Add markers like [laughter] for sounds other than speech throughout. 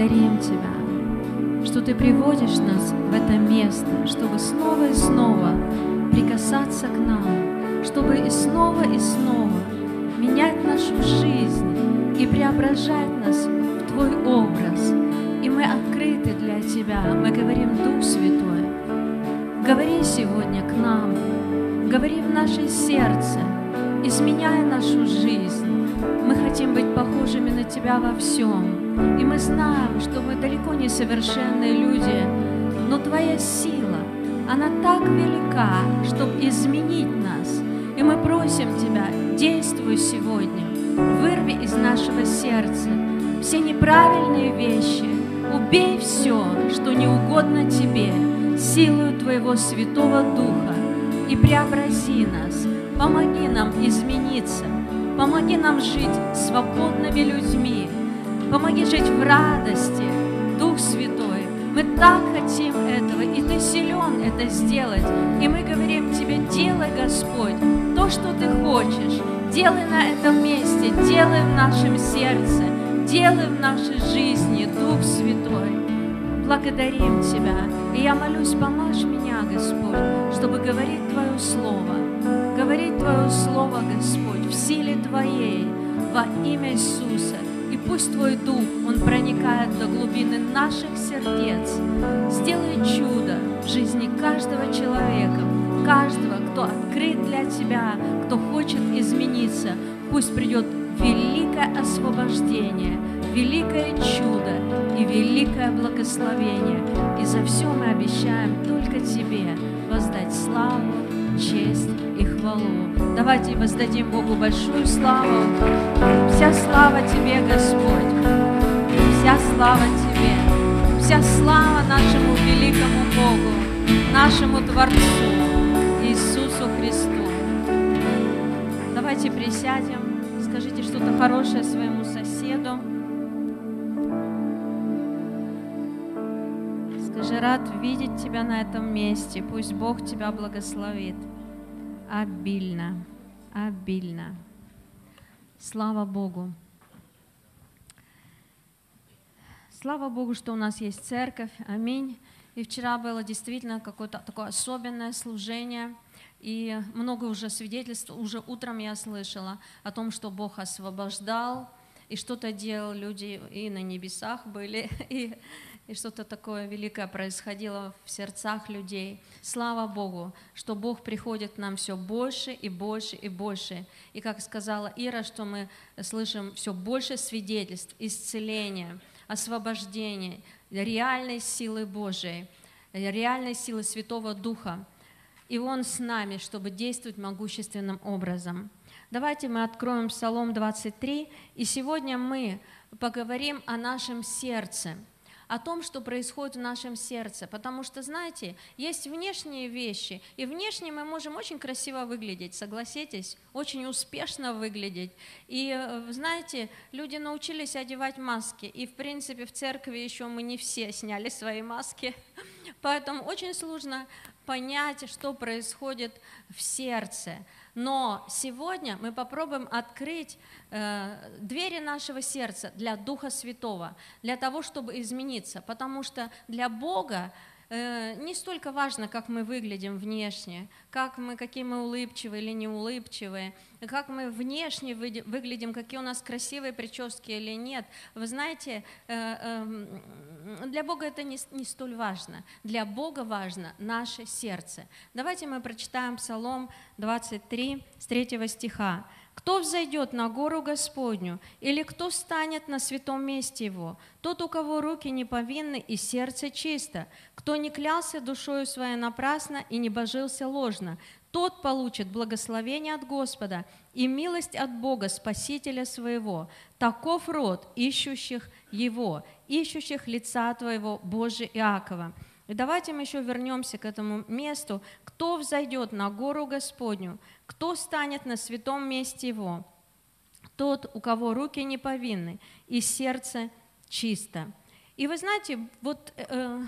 благодарим Тебя, что Ты приводишь нас в это место, чтобы снова и снова прикасаться к нам, чтобы и снова и снова менять нашу жизнь и преображать нас в Твой образ. И мы открыты для Тебя. Мы говорим, Дух Святой, говори сегодня к нам, говори в наше сердце, изменяя нашу жизнь. Мы хотим быть похожими на Тебя во всем. И мы знаем, что мы далеко не совершенные люди, но Твоя сила, она так велика, чтобы изменить нас. И мы просим Тебя, действуй сегодня, вырви из нашего сердца все неправильные вещи, убей все, что не угодно Тебе, силою Твоего Святого Духа, и преобрази нас, помоги нам измениться, помоги нам жить свободными людьми, помоги жить в радости, Дух Святой. Мы так хотим этого, и Ты силен это сделать. И мы говорим Тебе, делай, Господь, то, что Ты хочешь. Делай на этом месте, делай в нашем сердце, делай в нашей жизни, Дух Святой. Благодарим Тебя. И я молюсь, помажь меня, Господь, чтобы говорить Твое Слово. Говорить Твое Слово, Господь, в силе Твоей, во имя Иисуса. Пусть Твой Дух, Он проникает до глубины наших сердец. Сделай чудо в жизни каждого человека, каждого, кто открыт для Тебя, кто хочет измениться. Пусть придет великое освобождение, великое чудо и великое благословение. И за все мы обещаем только Тебе воздать славу, честь и хвалу. Давайте воздадим Богу большую славу. Вся слава Тебе, Господь. Вся слава Тебе. Вся слава нашему великому Богу, нашему Творцу, Иисусу Христу. Давайте присядем, скажите что-то хорошее своему соседу. Скажи, рад видеть тебя на этом месте. Пусть Бог тебя благословит. Обильно, обильно. Слава Богу. Слава Богу, что у нас есть церковь. Аминь. И вчера было действительно какое-то такое особенное служение. И много уже свидетельств, уже утром я слышала о том, что Бог освобождал, и что-то делал люди и на небесах были, [laughs] и, и что-то такое великое происходило в сердцах людей. Слава Богу, что Бог приходит к нам все больше и больше и больше. И как сказала Ира, что мы слышим все больше свидетельств, исцеления, освобождения, реальной силы Божией, реальной силы Святого Духа. И Он с нами, чтобы действовать могущественным образом. Давайте мы откроем Псалом 23, и сегодня мы поговорим о нашем сердце, о том, что происходит в нашем сердце. Потому что, знаете, есть внешние вещи, и внешне мы можем очень красиво выглядеть, согласитесь, очень успешно выглядеть. И, э, знаете, люди научились одевать маски, и, в принципе, в церкви еще мы не все сняли свои маски, [laughs] поэтому очень сложно понять, что происходит в сердце. Но сегодня мы попробуем открыть э, двери нашего сердца для Духа Святого, для того, чтобы измениться, потому что для Бога не столько важно, как мы выглядим внешне, как мы, какие мы улыбчивые или не улыбчивые, как мы внешне выглядим, какие у нас красивые прически или нет. Вы знаете, э, эм, для Бога это не, не столь важно. Для Бога важно наше сердце. Давайте мы прочитаем Псалом 23 с 3 стиха. Кто взойдет на гору Господню, или кто станет на святом месте Его? Тот, у кого руки не повинны и сердце чисто, кто не клялся душою своей напрасно и не божился ложно, тот получит благословение от Господа и милость от Бога, Спасителя своего. Таков род ищущих Его, ищущих лица Твоего, Боже Иакова. И давайте мы еще вернемся к этому месту. Кто взойдет на гору Господню, кто станет на святом месте Его? Тот, у кого руки не повинны и сердце чисто. И вы знаете, вот э,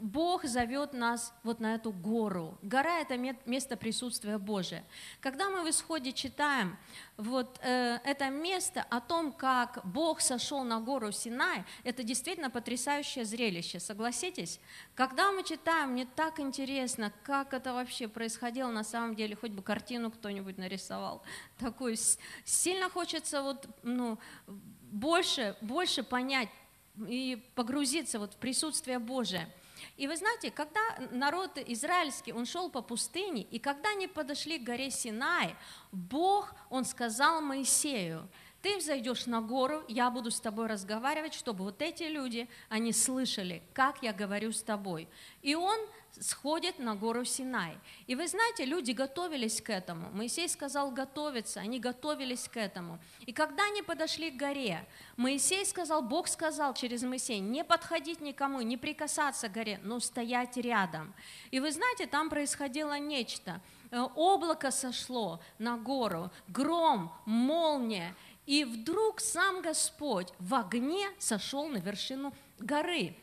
Бог зовет нас вот на эту гору. Гора – это место присутствия Божия. Когда мы в Исходе читаем вот э, это место о том, как Бог сошел на гору Синай, это действительно потрясающее зрелище, согласитесь? Когда мы читаем, мне так интересно, как это вообще происходило на самом деле, хоть бы картину кто-нибудь нарисовал. Такую сильно хочется вот, ну, больше, больше понять и погрузиться вот в присутствие Божие. И вы знаете, когда народ израильский, он шел по пустыне, и когда они подошли к горе Синай, Бог, он сказал Моисею, ты взойдешь на гору, я буду с тобой разговаривать, чтобы вот эти люди, они слышали, как я говорю с тобой. И он сходит на гору Синай. И вы знаете, люди готовились к этому. Моисей сказал готовиться, они готовились к этому. И когда они подошли к горе, Моисей сказал, Бог сказал через Моисея, не подходить никому, не прикасаться к горе, но стоять рядом. И вы знаете, там происходило нечто. Э, облако сошло на гору, гром, молния, и вдруг сам Господь в огне сошел на вершину горы.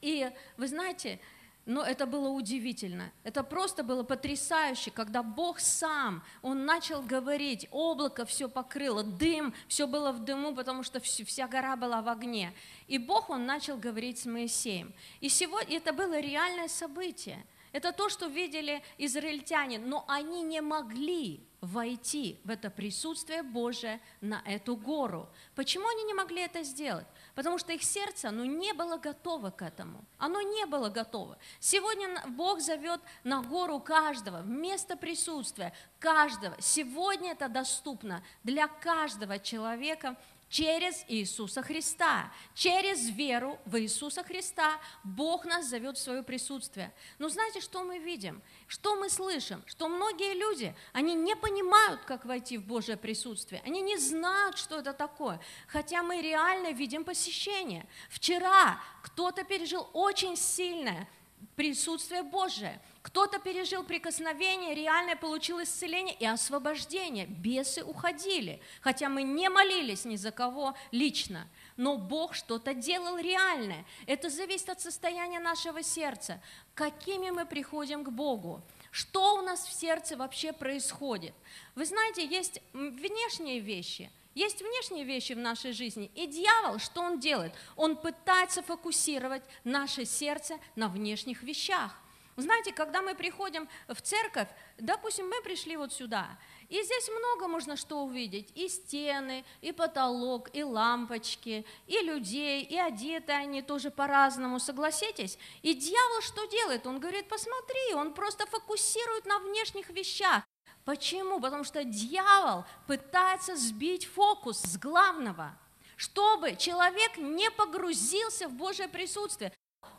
И вы знаете, но это было удивительно. Это просто было потрясающе, когда Бог сам, Он начал говорить, облако все покрыло, дым, все было в дыму, потому что вся гора была в огне. И Бог, Он начал говорить с Моисеем. И сегодня это было реальное событие. Это то, что видели израильтяне, но они не могли войти в это присутствие Божие на эту гору. Почему они не могли это сделать? Потому что их сердце ну, не было готово к этому. Оно не было готово. Сегодня Бог зовет на гору каждого, место присутствия каждого. Сегодня это доступно для каждого человека, через Иисуса Христа. Через веру в Иисуса Христа Бог нас зовет в свое присутствие. Но знаете, что мы видим? Что мы слышим? Что многие люди, они не понимают, как войти в Божье присутствие. Они не знают, что это такое. Хотя мы реально видим посещение. Вчера кто-то пережил очень сильное присутствие Божие. Кто-то пережил прикосновение, реально получил исцеление и освобождение. Бесы уходили, хотя мы не молились ни за кого лично, но Бог что-то делал реальное. Это зависит от состояния нашего сердца. Какими мы приходим к Богу? Что у нас в сердце вообще происходит? Вы знаете, есть внешние вещи – есть внешние вещи в нашей жизни, и дьявол, что он делает? Он пытается фокусировать наше сердце на внешних вещах. Знаете, когда мы приходим в церковь, допустим, мы пришли вот сюда, и здесь много можно что увидеть. И стены, и потолок, и лампочки, и людей, и одеты они тоже по-разному, согласитесь? И дьявол что делает? Он говорит, посмотри, он просто фокусирует на внешних вещах. Почему? Потому что дьявол пытается сбить фокус с главного, чтобы человек не погрузился в Божье присутствие.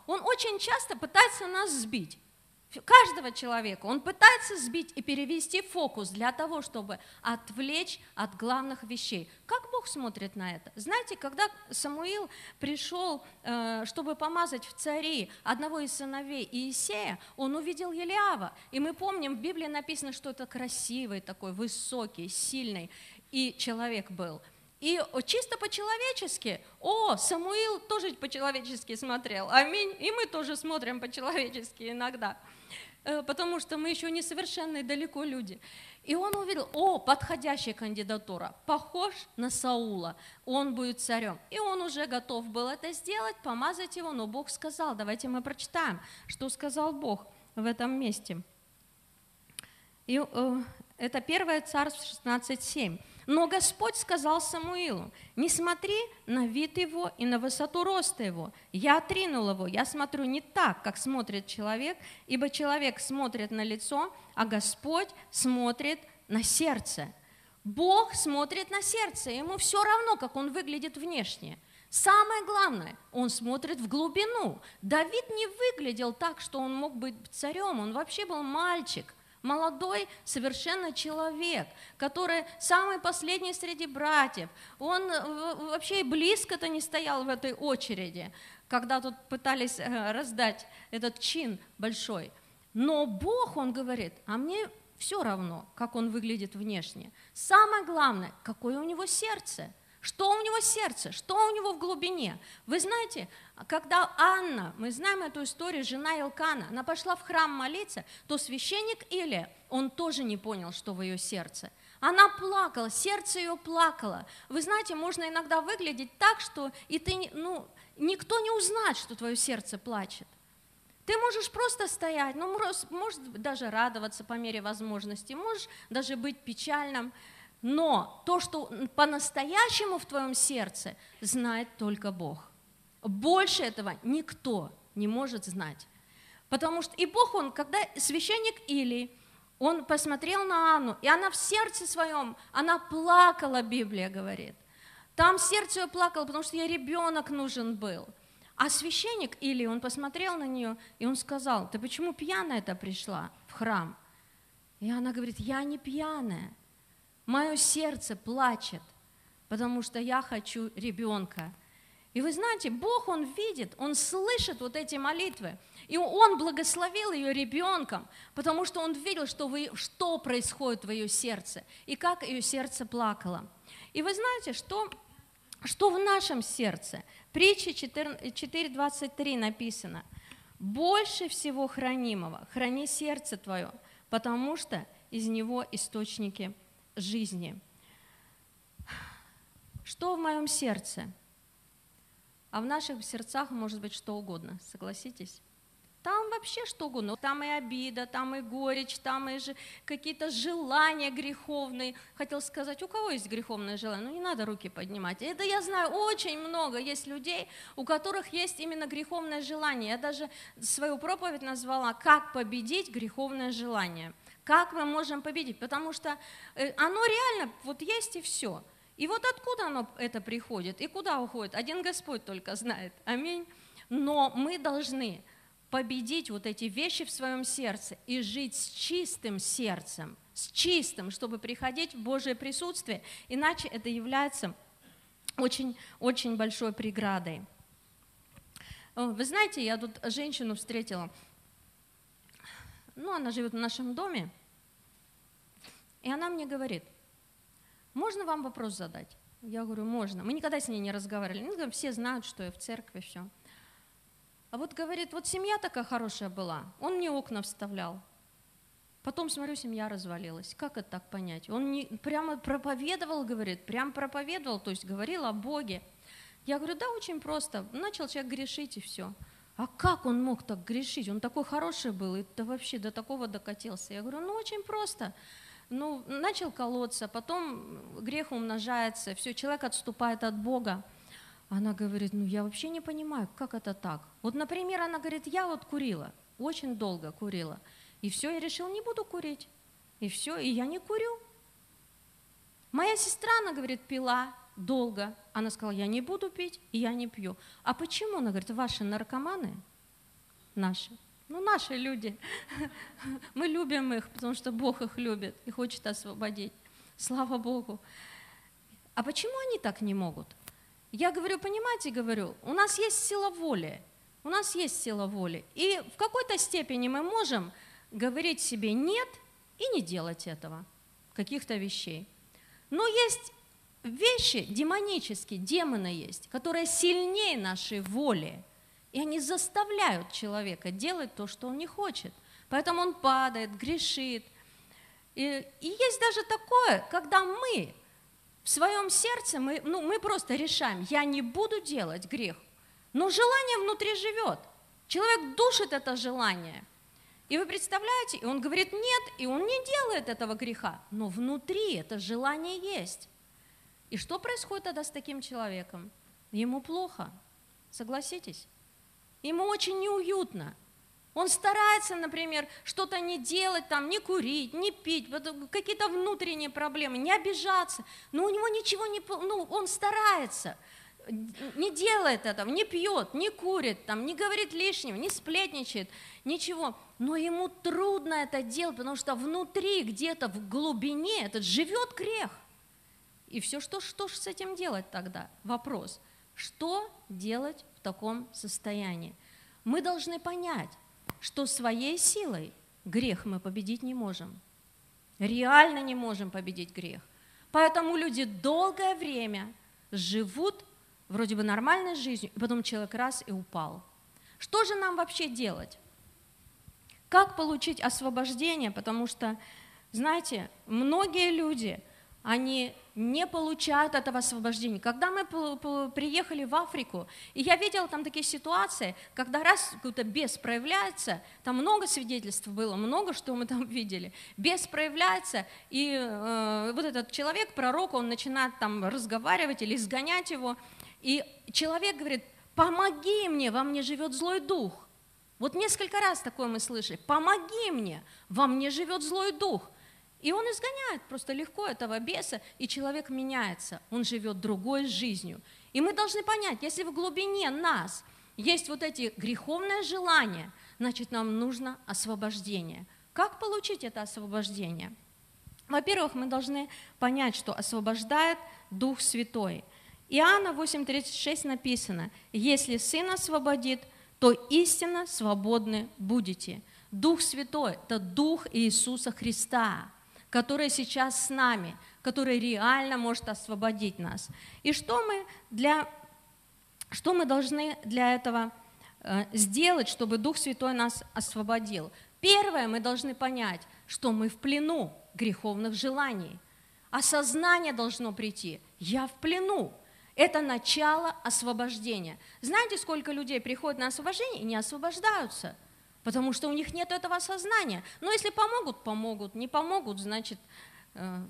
Он очень часто пытается нас сбить каждого человека. Он пытается сбить и перевести фокус для того, чтобы отвлечь от главных вещей. Как Бог смотрит на это? Знаете, когда Самуил пришел, э, чтобы помазать в цари одного из сыновей Иисея, он увидел Елиава. И мы помним, в Библии написано, что это красивый такой, высокий, сильный и человек был. И чисто по-человечески, о, Самуил тоже по-человечески смотрел, аминь, и мы тоже смотрим по-человечески иногда. Э, потому что мы еще несовершенные далеко люди. И он увидел, о, подходящая кандидатура, похож на Саула, он будет царем. И он уже готов был это сделать, помазать его, но Бог сказал, давайте мы прочитаем, что сказал Бог в этом месте. И, э, это 1 Царств 16.7. Но Господь сказал Самуилу, не смотри на вид его и на высоту роста его. Я отринул его, я смотрю не так, как смотрит человек, ибо человек смотрит на лицо, а Господь смотрит на сердце. Бог смотрит на сердце, ему все равно, как он выглядит внешне. Самое главное, он смотрит в глубину. Давид не выглядел так, что он мог быть царем, он вообще был мальчик – Молодой совершенно человек, который самый последний среди братьев. Он э, вообще и близко-то не стоял в этой очереди, когда тут пытались э, раздать этот чин большой. Но Бог, он говорит, а мне все равно, как он выглядит внешне. Самое главное, какое у него сердце. Что у него сердце, что у него в глубине. Вы знаете, когда Анна, мы знаем эту историю, жена Илкана, она пошла в храм молиться, то священник Или, он тоже не понял, что в ее сердце. Она плакала, сердце ее плакало. Вы знаете, можно иногда выглядеть так, что и ты, ну, никто не узнает, что твое сердце плачет. Ты можешь просто стоять, ну, можешь даже радоваться по мере возможности, можешь даже быть печальным, но то, что по-настоящему в твоем сердце, знает только Бог. Больше этого никто не может знать. Потому что и Бог, он, когда священник Или, он посмотрел на Анну, и она в сердце своем, она плакала, Библия говорит. Там сердце ее плакало, потому что ей ребенок нужен был. А священник Или, он посмотрел на нее, и он сказал, ты почему пьяная-то пришла в храм? И она говорит, я не пьяная, Мое сердце плачет, потому что я хочу ребенка. И вы знаете, Бог, Он видит, Он слышит вот эти молитвы. И Он благословил ее ребенком, потому что Он видел, что, вы, что происходит в ее сердце, и как ее сердце плакало. И вы знаете, что, что в нашем сердце? Притча 4.23 написано. «Больше всего хранимого храни сердце твое, потому что из него источники жизни. Что в моем сердце? А в наших сердцах может быть что угодно, согласитесь? Там вообще что угодно. Там и обида, там и горечь, там и же какие-то желания греховные. Хотел сказать, у кого есть греховное желание? Ну не надо руки поднимать. Это я знаю, очень много есть людей, у которых есть именно греховное желание. Я даже свою проповедь назвала «Как победить греховное желание». Как мы можем победить? Потому что э, оно реально вот есть и все. И вот откуда оно это приходит и куда уходит, один Господь только знает. Аминь. Но мы должны победить вот эти вещи в своем сердце и жить с чистым сердцем, с чистым, чтобы приходить в Божье присутствие, иначе это является очень-очень большой преградой. Вы знаете, я тут женщину встретила, ну, она живет в нашем доме, и она мне говорит, можно вам вопрос задать? Я говорю, можно. Мы никогда с ней не разговаривали. Ну, все знают, что я в церкви, все. А вот говорит, вот семья такая хорошая была, он мне окна вставлял. Потом смотрю, семья развалилась. Как это так понять? Он не, прямо проповедовал, говорит, прям проповедовал, то есть говорил о Боге. Я говорю, да, очень просто. Начал человек грешить и все. А как он мог так грешить? Он такой хороший был, и да вообще до такого докатился. Я говорю, ну очень просто ну, начал колоться, потом грех умножается, все, человек отступает от Бога. Она говорит, ну я вообще не понимаю, как это так. Вот, например, она говорит, я вот курила, очень долго курила, и все, я решил, не буду курить, и все, и я не курю. Моя сестра, она говорит, пила долго, она сказала, я не буду пить, и я не пью. А почему? Она говорит, ваши наркоманы, наши, ну, наши люди. [laughs] Мы любим их, потому что Бог их любит и хочет освободить. Слава Богу. А почему они так не могут? Я говорю, понимаете, говорю, у нас есть сила воли. У нас есть сила воли. И в какой-то степени мы можем говорить себе «нет» и не делать этого, каких-то вещей. Но есть вещи демонические, демоны есть, которые сильнее нашей воли – и они заставляют человека делать то, что он не хочет. Поэтому он падает, грешит. И, и есть даже такое, когда мы в своем сердце, мы, ну, мы просто решаем, я не буду делать грех. Но желание внутри живет. Человек душит это желание. И вы представляете, и он говорит нет, и он не делает этого греха. Но внутри это желание есть. И что происходит тогда с таким человеком? Ему плохо. Согласитесь? Ему очень неуютно. Он старается, например, что-то не делать, там, не курить, не пить, какие-то внутренние проблемы, не обижаться. Но у него ничего не... Ну, он старается, не делает этого, не пьет, не курит, там, не говорит лишнего, не сплетничает, ничего. Но ему трудно это делать, потому что внутри, где-то в глубине, этот живет грех. И все, что, что же с этим делать тогда? Вопрос. Что делать в таком состоянии. Мы должны понять, что своей силой грех мы победить не можем. Реально не можем победить грех. Поэтому люди долгое время живут вроде бы нормальной жизнью, и потом человек раз и упал. Что же нам вообще делать? Как получить освобождение? Потому что, знаете, многие люди, они не получают этого освобождения. Когда мы приехали в Африку, и я видела там такие ситуации, когда раз какой-то бес проявляется, там много свидетельств было, много что мы там [laughs] видели. Бес проявляется, и э, вот этот человек, пророк, он начинает там разговаривать или изгонять его, и человек говорит, помоги мне, во мне живет злой дух. Вот несколько раз такое мы слышали, помоги мне, во мне живет злой дух. И он изгоняет просто легко этого беса, и человек меняется, он живет другой жизнью. И мы должны понять, если в глубине нас есть вот эти греховные желания, значит, нам нужно освобождение. Как получить это освобождение? Во-первых, мы должны понять, что освобождает Дух Святой. Иоанна 8:36 написано, «Если Сын освободит, то истинно свободны будете». Дух Святой – это Дух Иисуса Христа – который сейчас с нами, который реально может освободить нас. И что мы, для, что мы должны для этого э, сделать, чтобы Дух Святой нас освободил? Первое, мы должны понять, что мы в плену греховных желаний. Осознание должно прийти. Я в плену. Это начало освобождения. Знаете, сколько людей приходят на освобождение и не освобождаются – потому что у них нет этого сознания. Но если помогут, помогут, не помогут, значит, э,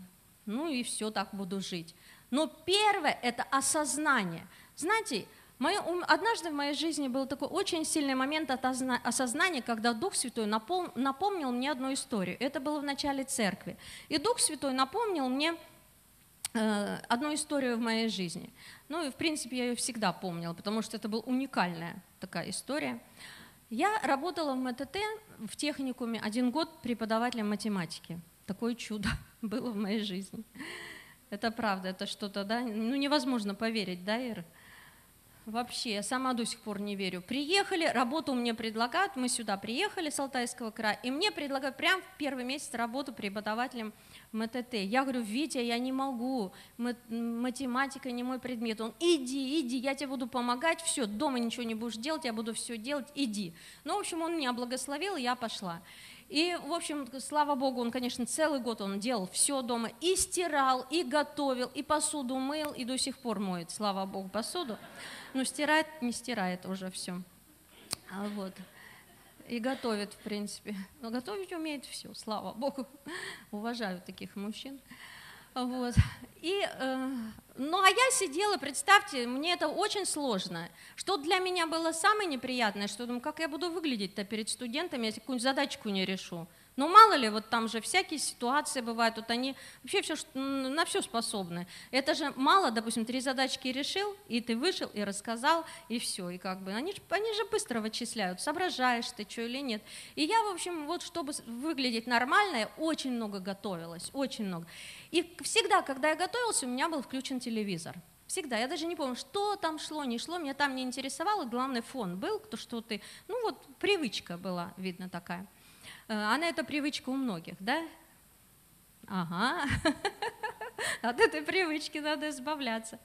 ну и все, так буду жить. Но первое – это осознание. Знаете, мое, однажды в моей жизни был такой очень сильный момент осознания, когда Дух Святой напом, напомнил мне одну историю. Это было в начале церкви. И Дух Святой напомнил мне э, одну историю в моей жизни. Ну и, в принципе, я ее всегда помнила, потому что это была уникальная такая история. Я работала в МТТ в техникуме один год преподавателем математики. Такое чудо [laughs] было в моей жизни. Это правда, это что-то, да? Ну, невозможно поверить, да, Ира? Вообще, я сама до сих пор не верю. Приехали, работу мне предлагают, мы сюда приехали с Алтайского края, и мне предлагают прямо в первый месяц работу преподавателем МТТ. Я говорю, Витя, я не могу, математика не мой предмет. Он, иди, иди, я тебе буду помогать, все, дома ничего не будешь делать, я буду все делать, иди. Ну, в общем, он меня благословил, я пошла. И, в общем, слава Богу, он, конечно, целый год он делал все дома, и стирал, и готовил, и посуду мыл, и до сих пор моет, слава Богу, посуду. Ну, стирает, не стирает уже все. А вот и готовит, в принципе. Но готовить умеет все, слава Богу. [laughs] Уважаю таких мужчин. Вот. И, э, ну, а я сидела, представьте, мне это очень сложно. Что для меня было самое неприятное, что думаю, как я буду выглядеть-то перед студентами, если какую-нибудь задачку не решу. Но мало ли, вот там же всякие ситуации бывают, вот они вообще все, на все способны. Это же мало, допустим, три задачки решил, и ты вышел и рассказал, и все, и как бы, они, они же быстро вычисляют, соображаешь ты, что или нет. И я, в общем, вот чтобы выглядеть нормально, я очень много готовилась, очень много. И всегда, когда я готовилась, у меня был включен телевизор. Всегда. Я даже не помню, что там шло, не шло. Меня там не интересовало. Главный фон был, кто что ты. Ну вот привычка была, видно, такая. Э, она это привычка у многих, да? Ага, [laughs] от этой привычки надо избавляться.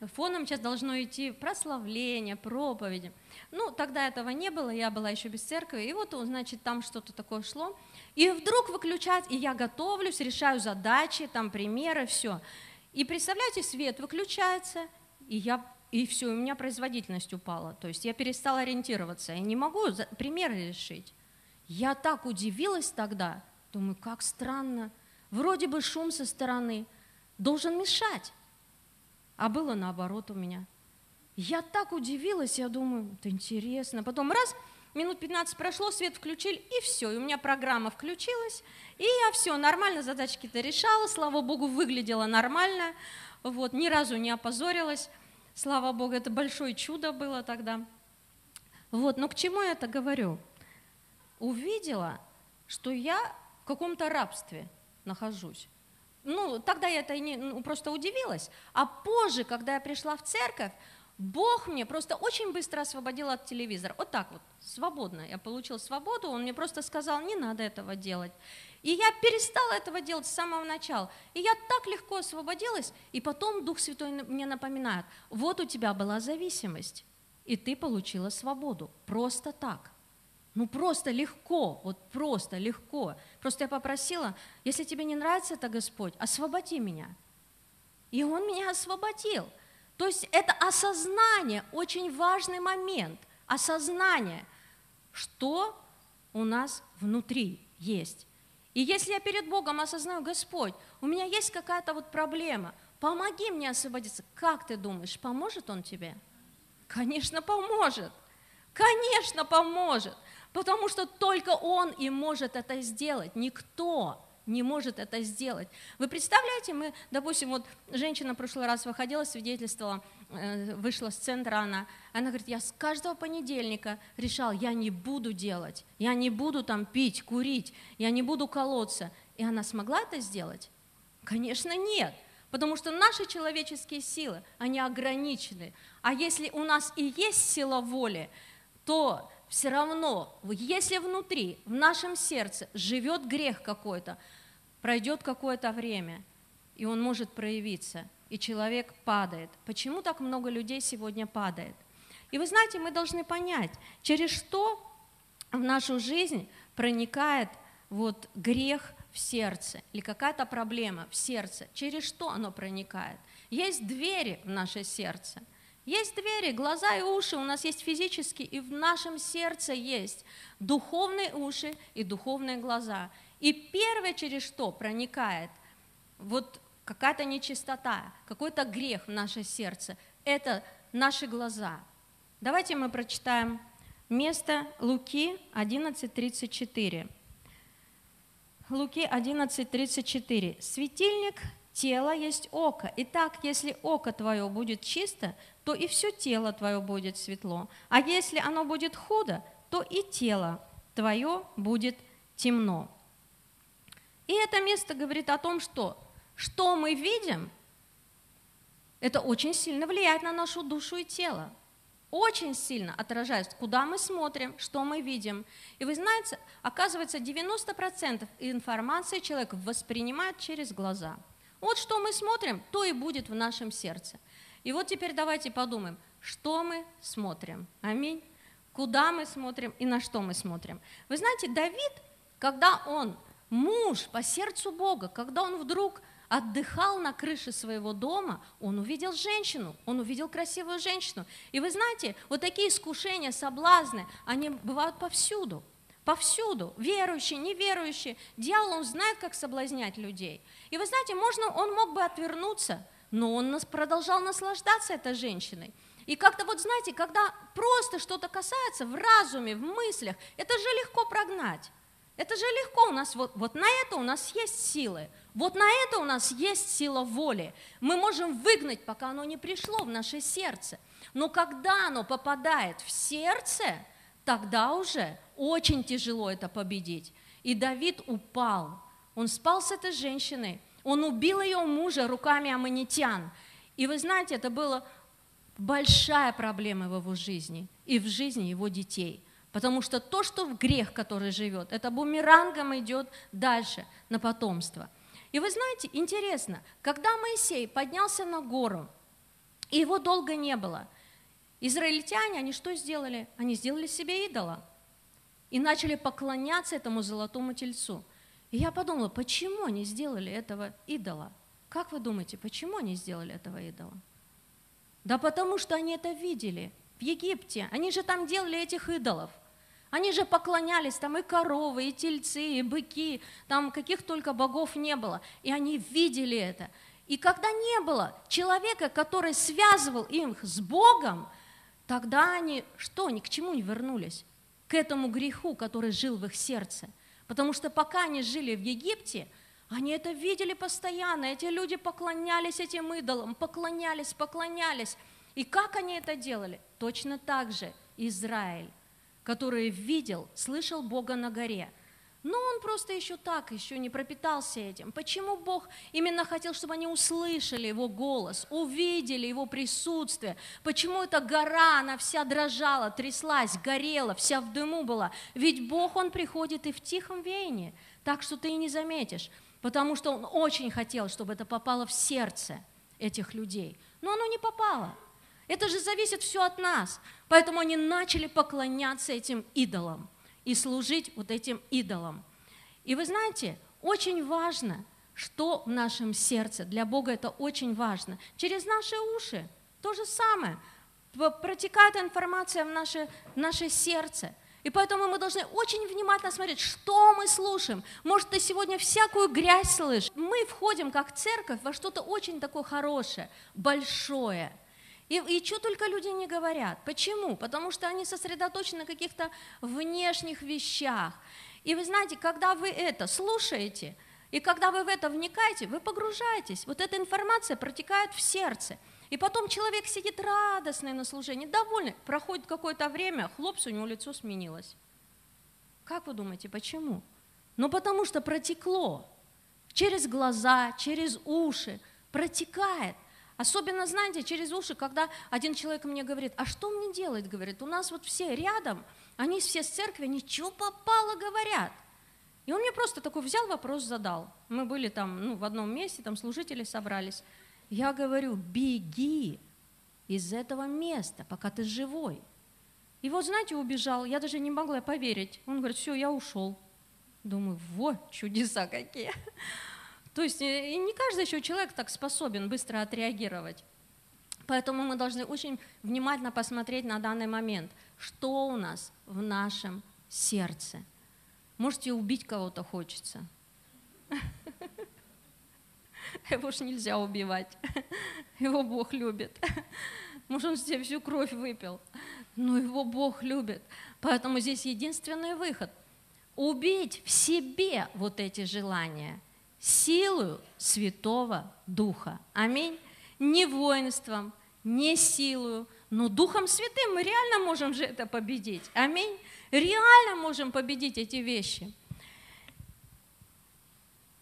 Фоном сейчас должно идти прославление, проповеди. Ну, тогда этого не было, я была еще без церкви, и вот, значит, там что-то такое шло. И вдруг выключать, и я готовлюсь, решаю задачи, там примеры, все. И представляете, свет выключается, и я и все, у меня производительность упала. То есть я перестала ориентироваться, я не могу примеры решить. Я так удивилась тогда, думаю, как странно. Вроде бы шум со стороны должен мешать, а было наоборот у меня. Я так удивилась, я думаю, это интересно. Потом раз, минут 15 прошло, свет включили, и все, и у меня программа включилась, и я все, нормально задачки-то решала, слава богу, выглядела нормально, вот, ни разу не опозорилась, слава богу, это большое чудо было тогда. Вот, но к чему я это говорю? Увидела, что я в каком-то рабстве нахожусь. Ну, тогда я это не, ну, просто удивилась. А позже, когда я пришла в церковь, Бог мне просто очень быстро освободил от телевизора. Вот так вот, свободно. Я получил свободу, он мне просто сказал, не надо этого делать. И я перестала этого делать с самого начала. И я так легко освободилась, и потом Дух Святой мне напоминает, вот у тебя была зависимость, и ты получила свободу. Просто так. Ну просто легко, вот просто легко. Просто я попросила, если тебе не нравится это, Господь, освободи меня. И Он меня освободил. То есть это осознание, очень важный момент, осознание, что у нас внутри есть. И если я перед Богом осознаю, Господь, у меня есть какая-то вот проблема, помоги мне освободиться. Как ты думаешь, поможет Он тебе? Конечно, поможет. Конечно, поможет. Потому что только Он и может это сделать, никто не может это сделать. Вы представляете, мы, допустим, вот женщина в прошлый раз выходила, свидетельствовала, э, вышла с центра, она, она говорит, я с каждого понедельника решал, я не буду делать, я не буду там пить, курить, я не буду колоться. И она смогла это сделать? Конечно, нет. Потому что наши человеческие силы, они ограничены. А если у нас и есть сила воли, то все равно, если внутри, в нашем сердце живет грех какой-то, пройдет какое-то время, и он может проявиться, и человек падает. Почему так много людей сегодня падает? И вы знаете, мы должны понять, через что в нашу жизнь проникает вот грех в сердце или какая-то проблема в сердце, через что оно проникает. Есть двери в наше сердце. Есть двери, глаза и уши у нас есть физические, и в нашем сердце есть духовные уши и духовные глаза. И первое, через что проникает вот какая-то нечистота, какой-то грех в наше сердце, это наши глаза. Давайте мы прочитаем место Луки 11.34. Луки 11.34. «Светильник тела есть око. Итак, если око твое будет чисто, то и все тело твое будет светло. А если оно будет худо, то и тело твое будет темно». И это место говорит о том, что что мы видим, это очень сильно влияет на нашу душу и тело. Очень сильно отражает, куда мы смотрим, что мы видим. И вы знаете, оказывается, 90% информации человек воспринимает через глаза. Вот что мы смотрим, то и будет в нашем сердце. И вот теперь давайте подумаем, что мы смотрим. Аминь. Куда мы смотрим и на что мы смотрим. Вы знаете, Давид, когда он муж по сердцу Бога, когда он вдруг отдыхал на крыше своего дома, он увидел женщину, он увидел красивую женщину. И вы знаете, вот такие искушения, соблазны, они бывают повсюду. Повсюду, верующие, неверующие. Дьявол, он знает, как соблазнять людей. И вы знаете, можно, он мог бы отвернуться, но он продолжал наслаждаться этой женщиной. И как-то вот знаете, когда просто что-то касается в разуме, в мыслях, это же легко прогнать. Это же легко у нас, вот, вот на это у нас есть силы, вот на это у нас есть сила воли. Мы можем выгнать, пока оно не пришло в наше сердце. Но когда оно попадает в сердце, тогда уже очень тяжело это победить. И Давид упал, он спал с этой женщиной, он убил ее мужа руками аммонитян. И вы знаете, это была большая проблема в его жизни и в жизни его детей – Потому что то, что в грех, который живет, это бумерангом идет дальше на потомство. И вы знаете, интересно, когда Моисей поднялся на гору, и его долго не было, израильтяне, они что сделали? Они сделали себе идола и начали поклоняться этому золотому тельцу. И я подумала, почему они сделали этого идола? Как вы думаете, почему они сделали этого идола? Да потому что они это видели в Египте. Они же там делали этих идолов – они же поклонялись, там и коровы, и тельцы, и быки, там каких только богов не было. И они видели это. И когда не было человека, который связывал их с Богом, тогда они что, ни к чему не вернулись? К этому греху, который жил в их сердце. Потому что пока они жили в Египте, они это видели постоянно. Эти люди поклонялись этим идолам, поклонялись, поклонялись. И как они это делали? Точно так же Израиль который видел, слышал Бога на горе, Но он просто еще так, еще не пропитался этим. Почему Бог именно хотел, чтобы они услышали Его голос, увидели Его присутствие? Почему эта гора, она вся дрожала, тряслась, горела, вся в дыму была? Ведь Бог, Он приходит и в тихом веянии, так что ты и не заметишь, потому что Он очень хотел, чтобы это попало в сердце этих людей. Но оно не попало. Это же зависит все от нас. Поэтому они начали поклоняться этим идолам и служить вот этим идолам. И вы знаете, очень важно, что в нашем сердце. Для Бога это очень важно. Через наши уши то же самое. Протекает информация в наше, в наше сердце. И поэтому мы должны очень внимательно смотреть, что мы слушаем. Может, ты сегодня всякую грязь слышишь. Мы входим, как церковь, во что-то очень такое хорошее, большое – и, и что только люди не говорят. Почему? Потому что они сосредоточены на каких-то внешних вещах. И вы знаете, когда вы это слушаете, и когда вы в это вникаете, вы погружаетесь. Вот эта информация протекает в сердце. И потом человек сидит радостный на служении, довольный. Проходит какое-то время, хлопс, у него лицо сменилось. Как вы думаете, почему? Ну потому что протекло. Через глаза, через уши протекает. Особенно, знаете, через уши, когда один человек мне говорит, а что мне делать, говорит, у нас вот все рядом, они все с церкви, ничего попало говорят. И он мне просто такой взял вопрос, задал. Мы были там, ну, в одном месте, там служители собрались. Я говорю, беги из этого места, пока ты живой. И вот, знаете, убежал, я даже не могла поверить. Он говорит, все, я ушел. Думаю, вот чудеса какие. То есть э, не каждый еще человек так способен быстро отреагировать. Поэтому мы должны очень внимательно посмотреть на данный момент, что у нас в нашем сердце. Можете убить кого-то хочется. [laughs] Его уж нельзя убивать. [laughs] Его Бог любит. [laughs] Может, он себе всю кровь выпил. Но его Бог любит. Поэтому здесь единственный выход – убить в себе вот эти желания – силою Святого Духа. Аминь. Не воинством, не силою, но Духом Святым мы реально можем же это победить. Аминь. Реально можем победить эти вещи.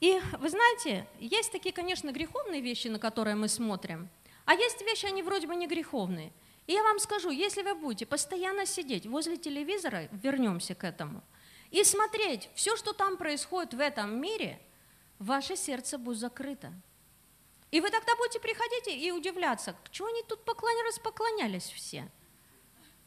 И вы знаете, есть такие, конечно, греховные вещи, на которые мы смотрим, а есть вещи, они вроде бы не греховные. И я вам скажу, если вы будете постоянно сидеть возле телевизора, вернемся к этому, и смотреть все, что там происходит в этом мире – ваше сердце будет закрыто. И вы тогда будете приходить и удивляться, чего они тут поклонялись, поклонялись все.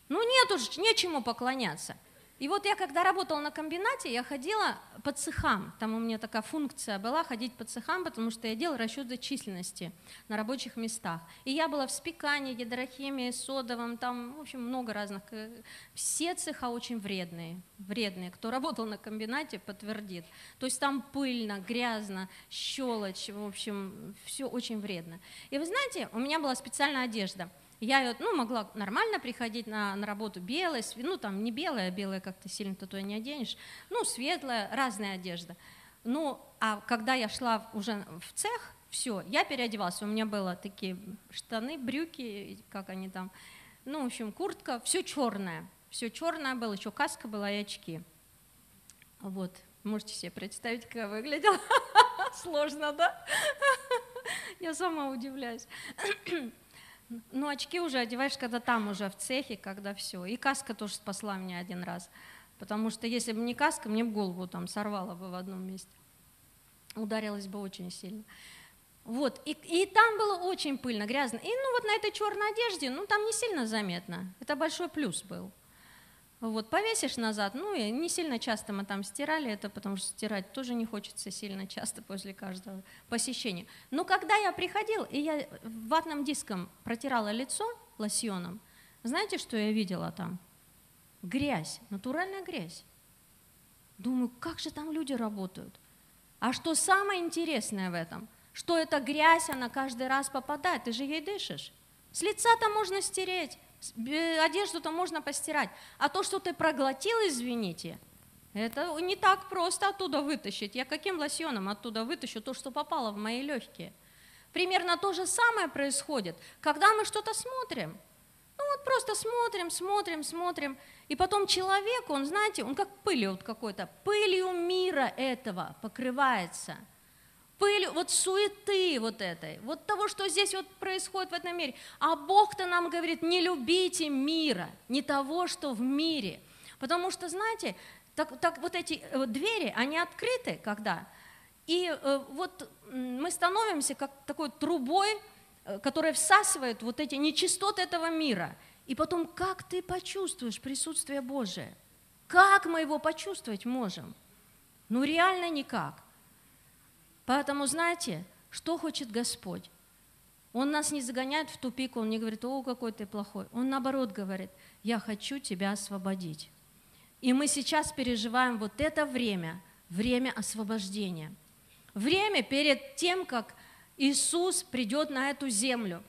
Ну нет уж, нечему поклоняться. И вот я когда работала на комбинате, я ходила по цехам. Там у меня такая функция была ходить по цехам, потому что я делала расчет численности на рабочих местах. И я была в спекании, гидрохимии, содовом, там, в общем, много разных. Э, все цеха очень вредные, вредные. Кто работал на комбинате, подтвердит. То есть там пыльно, грязно, щелочь, в общем, все очень вредно. И вы знаете, у меня была специальная одежда – я ну, могла нормально приходить на, на работу белая, ну там не белая, белая как-то сильно туда не оденешь, ну светлая, разная одежда. Ну, а когда я шла уже в цех, все, я переодевалась, у меня было такие штаны, брюки, как они там, ну, в общем, куртка, все черное, все черное было, еще каска была и очки. Вот, можете себе представить, как я выглядела. [laughs] Сложно, да? [laughs] Я сама удивляюсь. [clears throat] Ну, очки уже одеваешь, когда там уже в цехе, когда все. И каска тоже спасла меня один раз. Потому что если бы не каска, мне в голову там сорвало бы в одном месте. Ударилась бы очень сильно. Вот, и, и там было очень пыльно, грязно. И ну вот на этой черной одежде, ну там не сильно заметно. Это большой плюс был. Вот, повесишь назад, ну и не сильно часто мы там стирали это, потому что стирать тоже не хочется сильно часто после каждого посещения. Но когда я приходил, и я ватным диском протирала лицо лосьоном, знаете, что я видела там? Грязь, натуральная грязь. Думаю, как же там люди работают? А что самое интересное в этом? Что эта грязь, она каждый раз попадает, ты же ей дышишь. С лица-то можно стереть, одежду-то можно постирать. А то, что ты проглотил, извините, это не так просто оттуда вытащить. Я каким лосьоном оттуда вытащу то, что попало в мои легкие? Примерно то же самое происходит, когда мы что-то смотрим. Ну вот просто смотрим, смотрим, смотрим. И потом человек, он, знаете, он как пылью вот какой-то, пылью мира этого покрывается. Пылью вот суеты вот этой, вот того, что здесь вот происходит в этом мире. А Бог-то нам говорит, не любите мира, не того, что в мире. Потому что, знаете, так, так вот эти э, двери, они открыты, когда? И э, вот мы становимся как такой трубой, э, которая всасывает вот эти нечистоты этого мира. И потом, как ты почувствуешь присутствие Божие? Как мы его почувствовать можем? Ну, реально никак. Поэтому, знаете, что хочет Господь? Он нас не загоняет в тупик, Он не говорит, о, какой ты плохой. Он наоборот говорит, я хочу тебя освободить. И мы сейчас переживаем вот это время, время освобождения. Время перед тем, как Иисус придет на эту землю.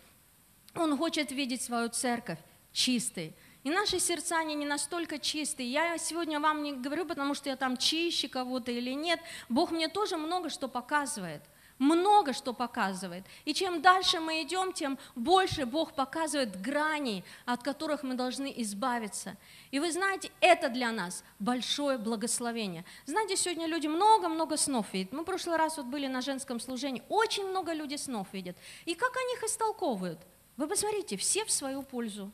Он хочет видеть свою церковь чистой. И наши сердца, они не настолько чистые. Я сегодня вам не говорю, потому что я там чище кого-то или нет. Бог мне тоже много что показывает – много что показывает. И чем дальше мы идем, тем больше Бог показывает грани, от которых мы должны избавиться. И вы знаете, это для нас большое благословение. Знаете, сегодня люди много-много снов видят. Мы в прошлый раз вот были на женском служении, очень много людей снов видят. И как они их истолковывают? Вы посмотрите, все в свою пользу.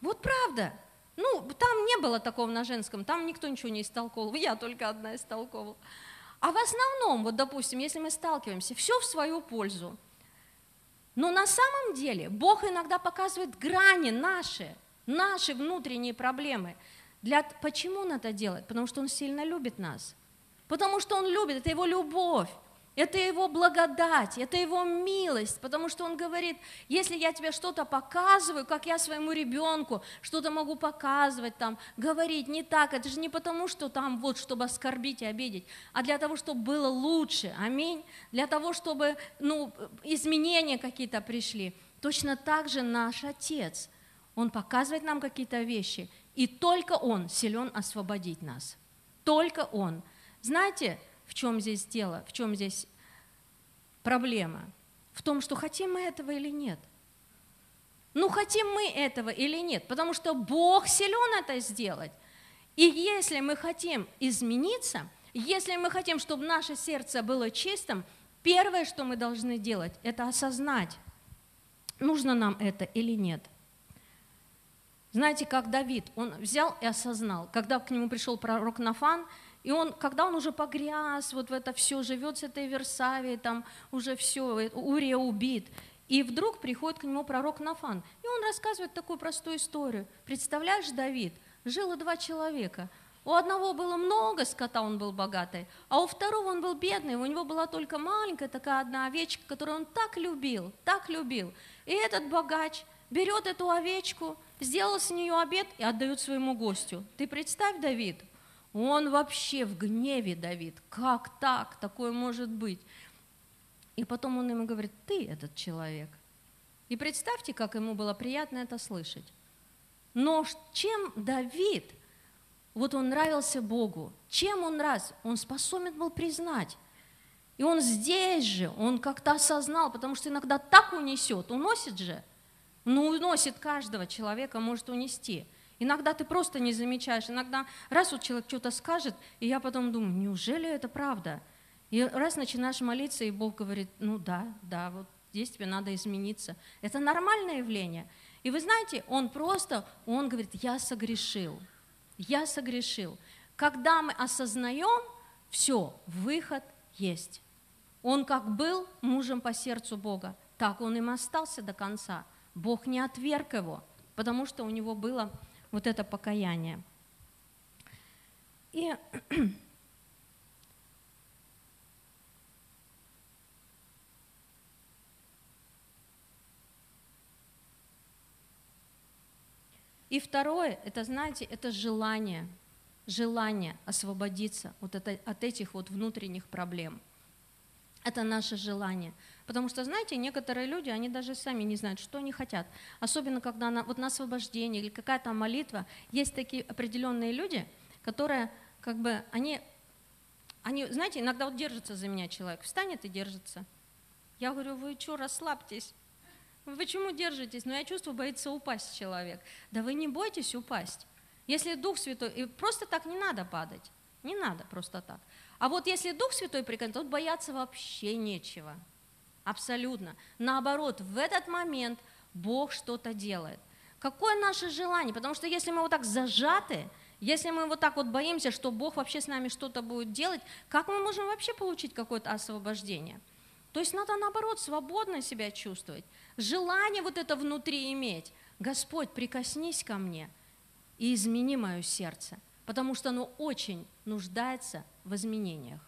Вот правда. Ну, там не было такого на женском, там никто ничего не истолковал, я только одна истолковала. А в основном, вот допустим, если мы сталкиваемся, все в свою пользу. Но на самом деле Бог иногда показывает грани наши, наши внутренние проблемы. Для... Почему он это делает? Потому что он сильно любит нас. Потому что он любит, это его любовь. Это его благодать, это его милость, потому что он говорит, если я тебе что-то показываю, как я своему ребенку что-то могу показывать, там, говорить не так, это же не потому, что там вот, чтобы оскорбить и обидеть, а для того, чтобы было лучше, аминь, для того, чтобы, ну, изменения какие-то пришли. Точно так же наш Отец, Он показывает нам какие-то вещи, и только Он силен освободить нас, только Он. Знаете, чем здесь дело, в чем здесь проблема? В том, что хотим мы этого или нет. Ну, хотим мы этого или нет, потому что Бог силен это сделать. И если мы хотим измениться, если мы хотим, чтобы наше сердце было чистым, первое, что мы должны делать, это осознать, нужно нам это или нет. Знаете, как Давид, он взял и осознал, когда к нему пришел пророк Нафан, и он, когда он уже погряз, вот в это все, живет с этой Версавией, там уже все, Урия убит, и вдруг приходит к нему пророк Нафан, и он рассказывает такую простую историю. Представляешь, Давид, жило два человека. У одного было много скота, он был богатый, а у второго он был бедный, у него была только маленькая такая одна овечка, которую он так любил, так любил. И этот богач берет эту овечку, сделал с нее обед и отдает своему гостю. Ты представь, Давид, он вообще в гневе, Давид. Как так? Такое может быть. И потом он ему говорит, ты этот человек. И представьте, как ему было приятно это слышать. Но чем Давид, вот он нравился Богу, чем он раз, он способен был признать. И он здесь же, он как-то осознал, потому что иногда так унесет, уносит же, ну уносит каждого человека, может унести – Иногда ты просто не замечаешь, иногда раз вот человек что-то скажет, и я потом думаю, неужели это правда? И раз начинаешь молиться, и Бог говорит, ну да, да, вот здесь тебе надо измениться. Это нормальное явление. И вы знаете, он просто, он говорит, я согрешил, я согрешил. Когда мы осознаем, все, выход есть. Он как был мужем по сердцу Бога, так он им остался до конца. Бог не отверг его, потому что у него было вот это покаяние. И [clears throat] И второе, это, знаете, это желание, желание освободиться вот это, от этих вот внутренних проблем. Это наше желание. Потому что, знаете, некоторые люди, они даже сами не знают, что они хотят. Особенно, когда на, вот на освобождение или какая-то молитва, есть такие определенные люди, которые, как бы, они, они, знаете, иногда вот держится за меня человек, встанет и держится. Я говорю, вы что, расслабьтесь. Вы почему держитесь? Ну, я чувствую, боится упасть человек. Да вы не бойтесь упасть. Если Дух Святой, и просто так не надо падать. Не надо просто так. А вот если Дух Святой прикажет, то бояться вообще нечего. Абсолютно. Наоборот, в этот момент Бог что-то делает. Какое наше желание? Потому что если мы вот так зажаты, если мы вот так вот боимся, что Бог вообще с нами что-то будет делать, как мы можем вообще получить какое-то освобождение? То есть надо наоборот свободно себя чувствовать, желание вот это внутри иметь. Господь, прикоснись ко мне и измени мое сердце, потому что оно очень нуждается в изменениях.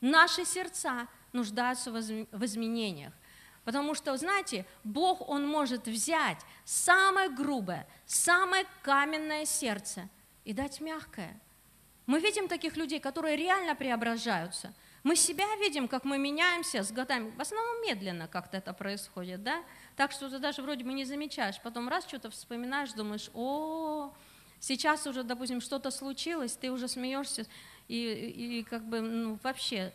Наши сердца нуждаются в изменениях. Потому что, знаете, Бог, Он может взять самое грубое, самое каменное сердце и дать мягкое. Мы видим таких людей, которые реально преображаются. Мы себя видим, как мы меняемся с годами. В основном медленно как-то это происходит, да? Так что ты даже вроде бы не замечаешь. Потом раз что-то вспоминаешь, думаешь, о, сейчас уже, допустим, что-то случилось, ты уже смеешься, и, и, и как бы ну, вообще,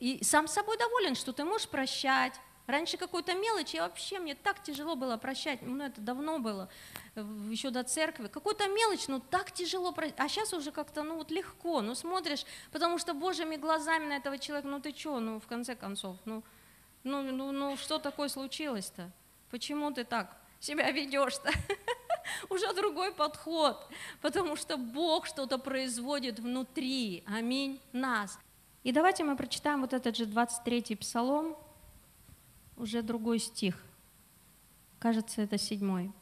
и сам собой доволен, что ты можешь прощать, Раньше какую-то мелочь, и вообще мне так тяжело было прощать, ну это давно было, еще до церкви. Какую-то мелочь, ну так тяжело прощать, а сейчас уже как-то, ну вот легко, ну смотришь, потому что Божьими глазами на этого человека, ну ты что, ну в конце концов, ну, ну, ну, ну что такое случилось-то? Почему ты так себя ведешь-то? [laughs] Уже другой подход, потому что Бог что-то производит внутри, аминь, нас. И давайте мы прочитаем вот этот же 23-й псалом, уже другой стих. Кажется, это седьмой.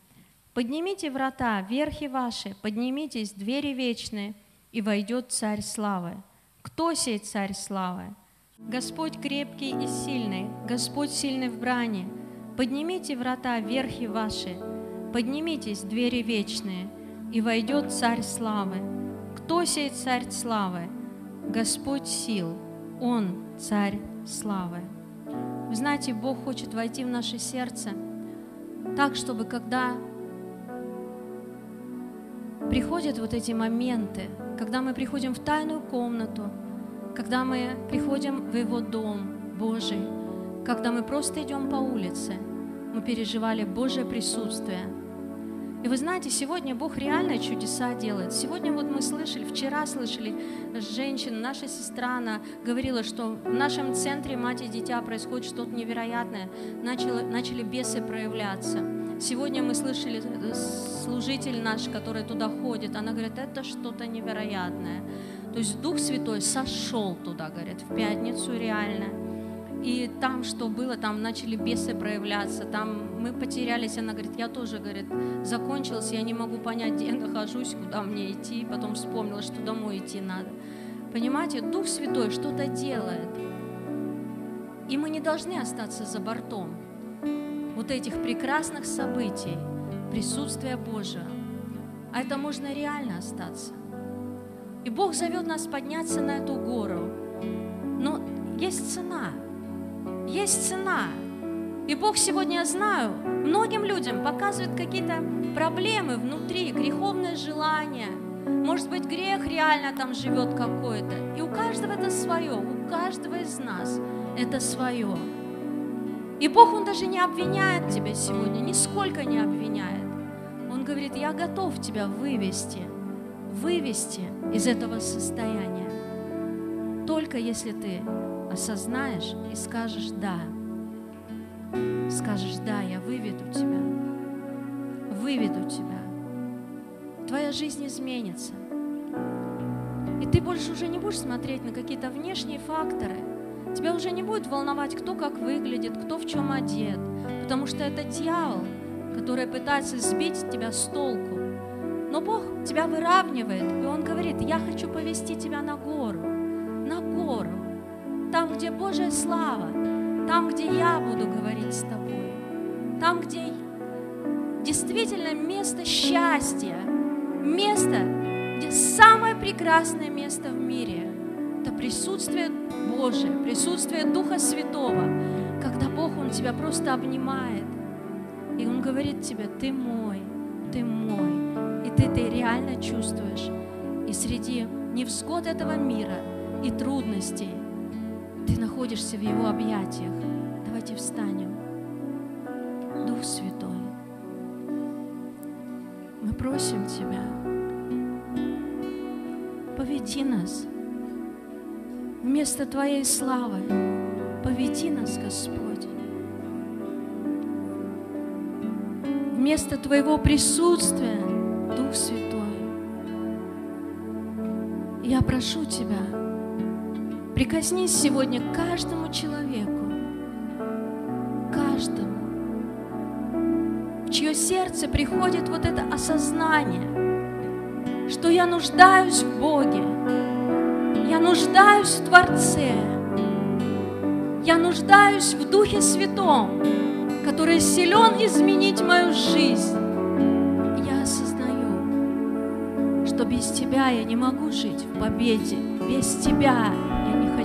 «Поднимите врата, верхи ваши, поднимитесь, двери вечные, и войдет Царь Славы. Кто сей Царь Славы? Господь крепкий и сильный, Господь сильный в брани. Поднимите врата, верхи ваши, поднимитесь, двери вечные, и войдет Царь Славы. Кто сей Царь Славы? Господь сил, Он Царь Славы. Вы знаете, Бог хочет войти в наше сердце так, чтобы когда приходят вот эти моменты, когда мы приходим в тайную комнату, когда мы приходим в Его дом Божий, когда мы просто идем по улице, мы переживали Божье присутствие – и вы знаете, сегодня Бог реально чудеса делает. Сегодня вот мы слышали, вчера слышали, женщина, наша сестра, она говорила, что в нашем центре мать и дитя происходит что-то невероятное. Начали, начали бесы проявляться. Сегодня мы слышали э, служитель наш, который туда ходит, она говорит, это что-то невероятное. То есть Дух Святой сошел туда, говорит, в пятницу реально и там что было, там начали бесы проявляться, там мы потерялись, она говорит, я тоже, говорит, закончилась, я не могу понять, где я нахожусь, куда мне идти, потом вспомнила, что домой идти надо. Понимаете, Дух Святой что-то делает, и мы не должны остаться за бортом вот этих прекрасных событий, присутствия Божьего, а это можно реально остаться. И Бог зовет нас подняться на эту гору, но есть цена – есть цена. И Бог сегодня, я знаю, многим людям показывает какие-то проблемы внутри, греховное желание. Может быть, грех реально там живет какой-то. И у каждого это свое, у каждого из нас это свое. И Бог, Он даже не обвиняет тебя сегодня, нисколько не обвиняет. Он говорит, я готов тебя вывести, вывести из этого состояния. Только если ты осознаешь и скажешь «да». Скажешь «да, я выведу тебя, выведу тебя». Твоя жизнь изменится. И ты больше уже не будешь смотреть на какие-то внешние факторы. Тебя уже не будет волновать, кто как выглядит, кто в чем одет, потому что это дьявол, который пытается сбить тебя с толку. Но Бог тебя выравнивает, и Он говорит, я хочу повести тебя на гору, где Божья слава, там, где я буду говорить с тобой, там, где действительно место счастья, место, где самое прекрасное место в мире, это присутствие Божие, присутствие Духа Святого, когда Бог, Он тебя просто обнимает, и Он говорит тебе, ты мой, ты мой, и ты это реально чувствуешь. И среди невзгод этого мира и трудностей ты находишься в Его объятиях. Давайте встанем. Дух Святой, мы просим Тебя, поведи нас вместо Твоей славы, поведи нас, Господь. Вместо Твоего присутствия, Дух Святой, я прошу Тебя, прикоснись сегодня к каждому человеку, каждому, в чье сердце приходит вот это осознание, что я нуждаюсь в Боге, я нуждаюсь в Творце, я нуждаюсь в Духе Святом, который силен изменить мою жизнь. Я осознаю, что без Тебя я не могу жить в победе, без Тебя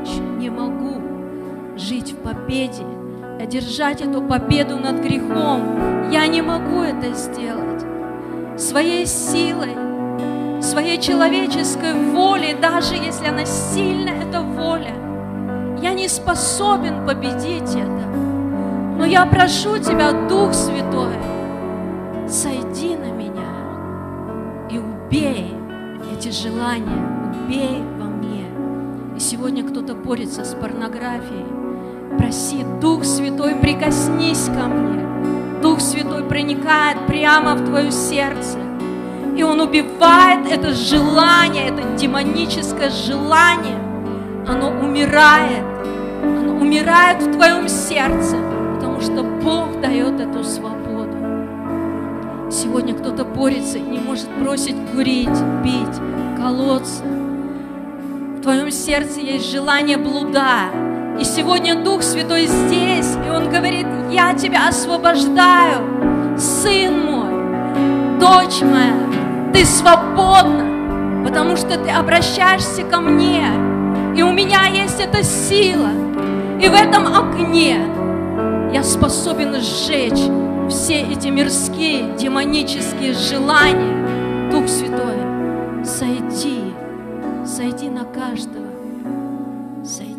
я не могу жить в победе, одержать эту победу над грехом. Я не могу это сделать своей силой, своей человеческой волей, даже если она сильна, эта воля. Я не способен победить это. Но я прошу Тебя, Дух Святой, сойди на меня и убей эти желания, убей. Сегодня кто-то борется с порнографией. Проси, Дух Святой, прикоснись ко мне. Дух Святой проникает прямо в твое сердце. И Он убивает это желание, это демоническое желание. Оно умирает. Оно умирает в твоем сердце, потому что Бог дает эту свободу. Сегодня кто-то борется и не может бросить курить, пить, колоться. В твоем сердце есть желание блуда. И сегодня Дух Святой здесь, и Он говорит, я тебя освобождаю, сын мой, дочь моя, ты свободна, потому что ты обращаешься ко мне. И у меня есть эта сила. И в этом огне я способен сжечь все эти мирские, демонические желания. Дух Святой, сойди, сойди на каждого, сойди.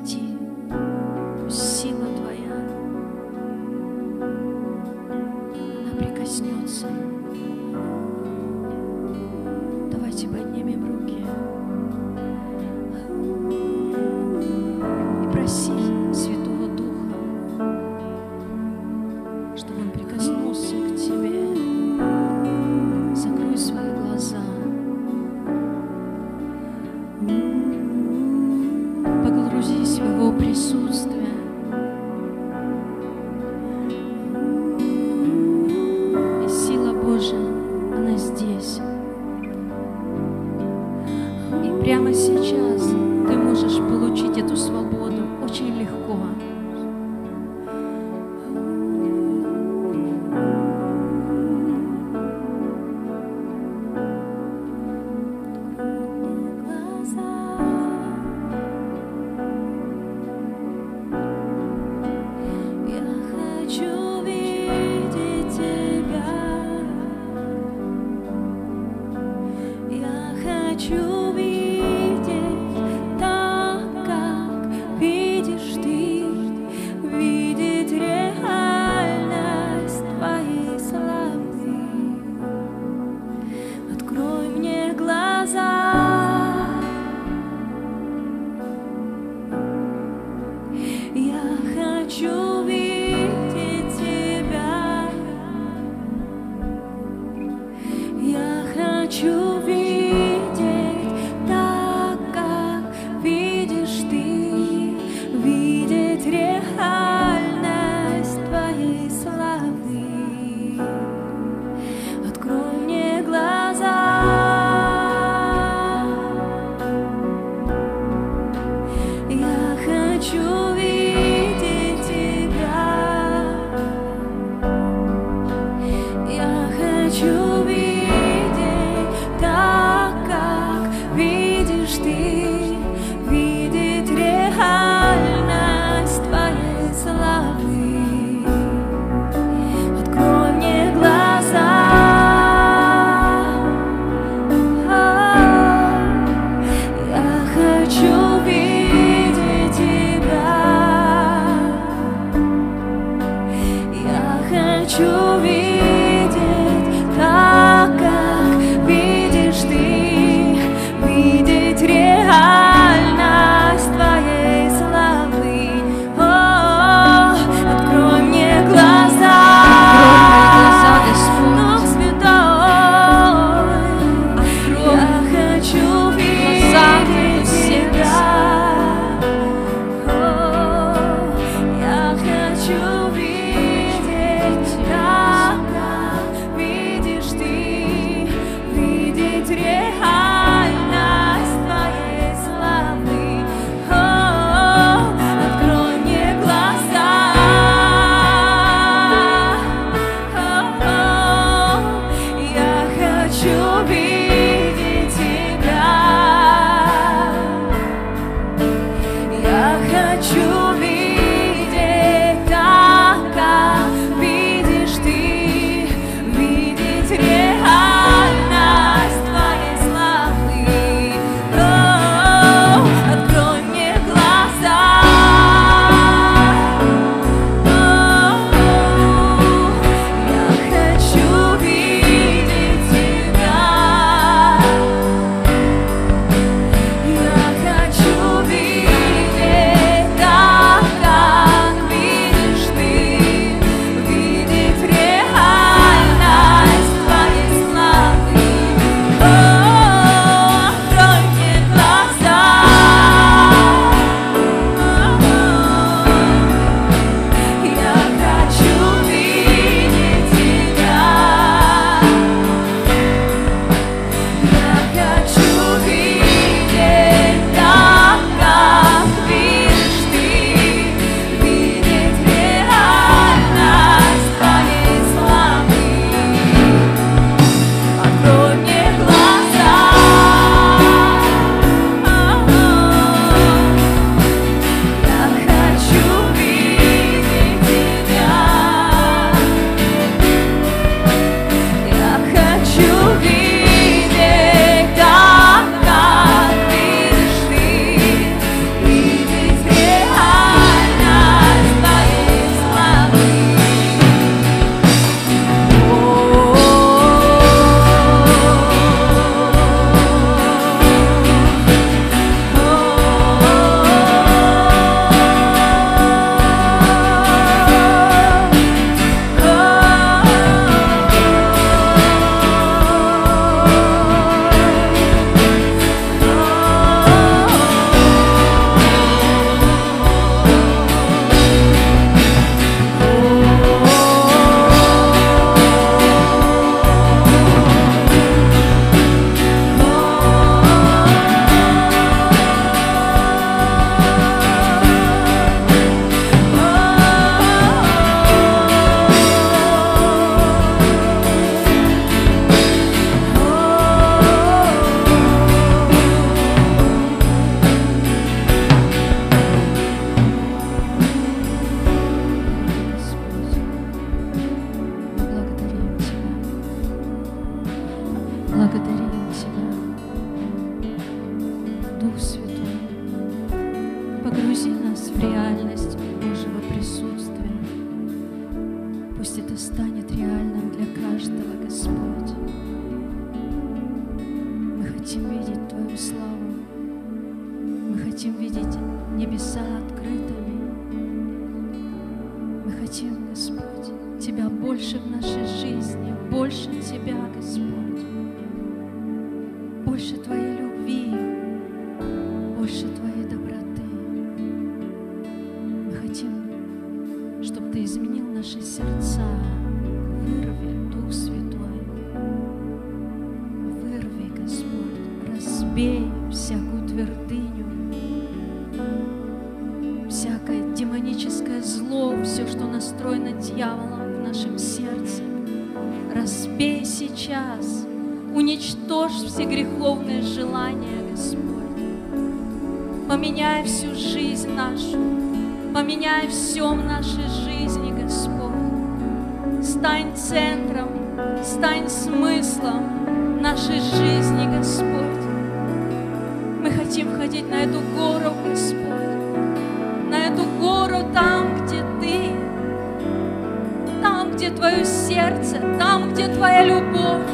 Твое сердце, там, где Твоя любовь,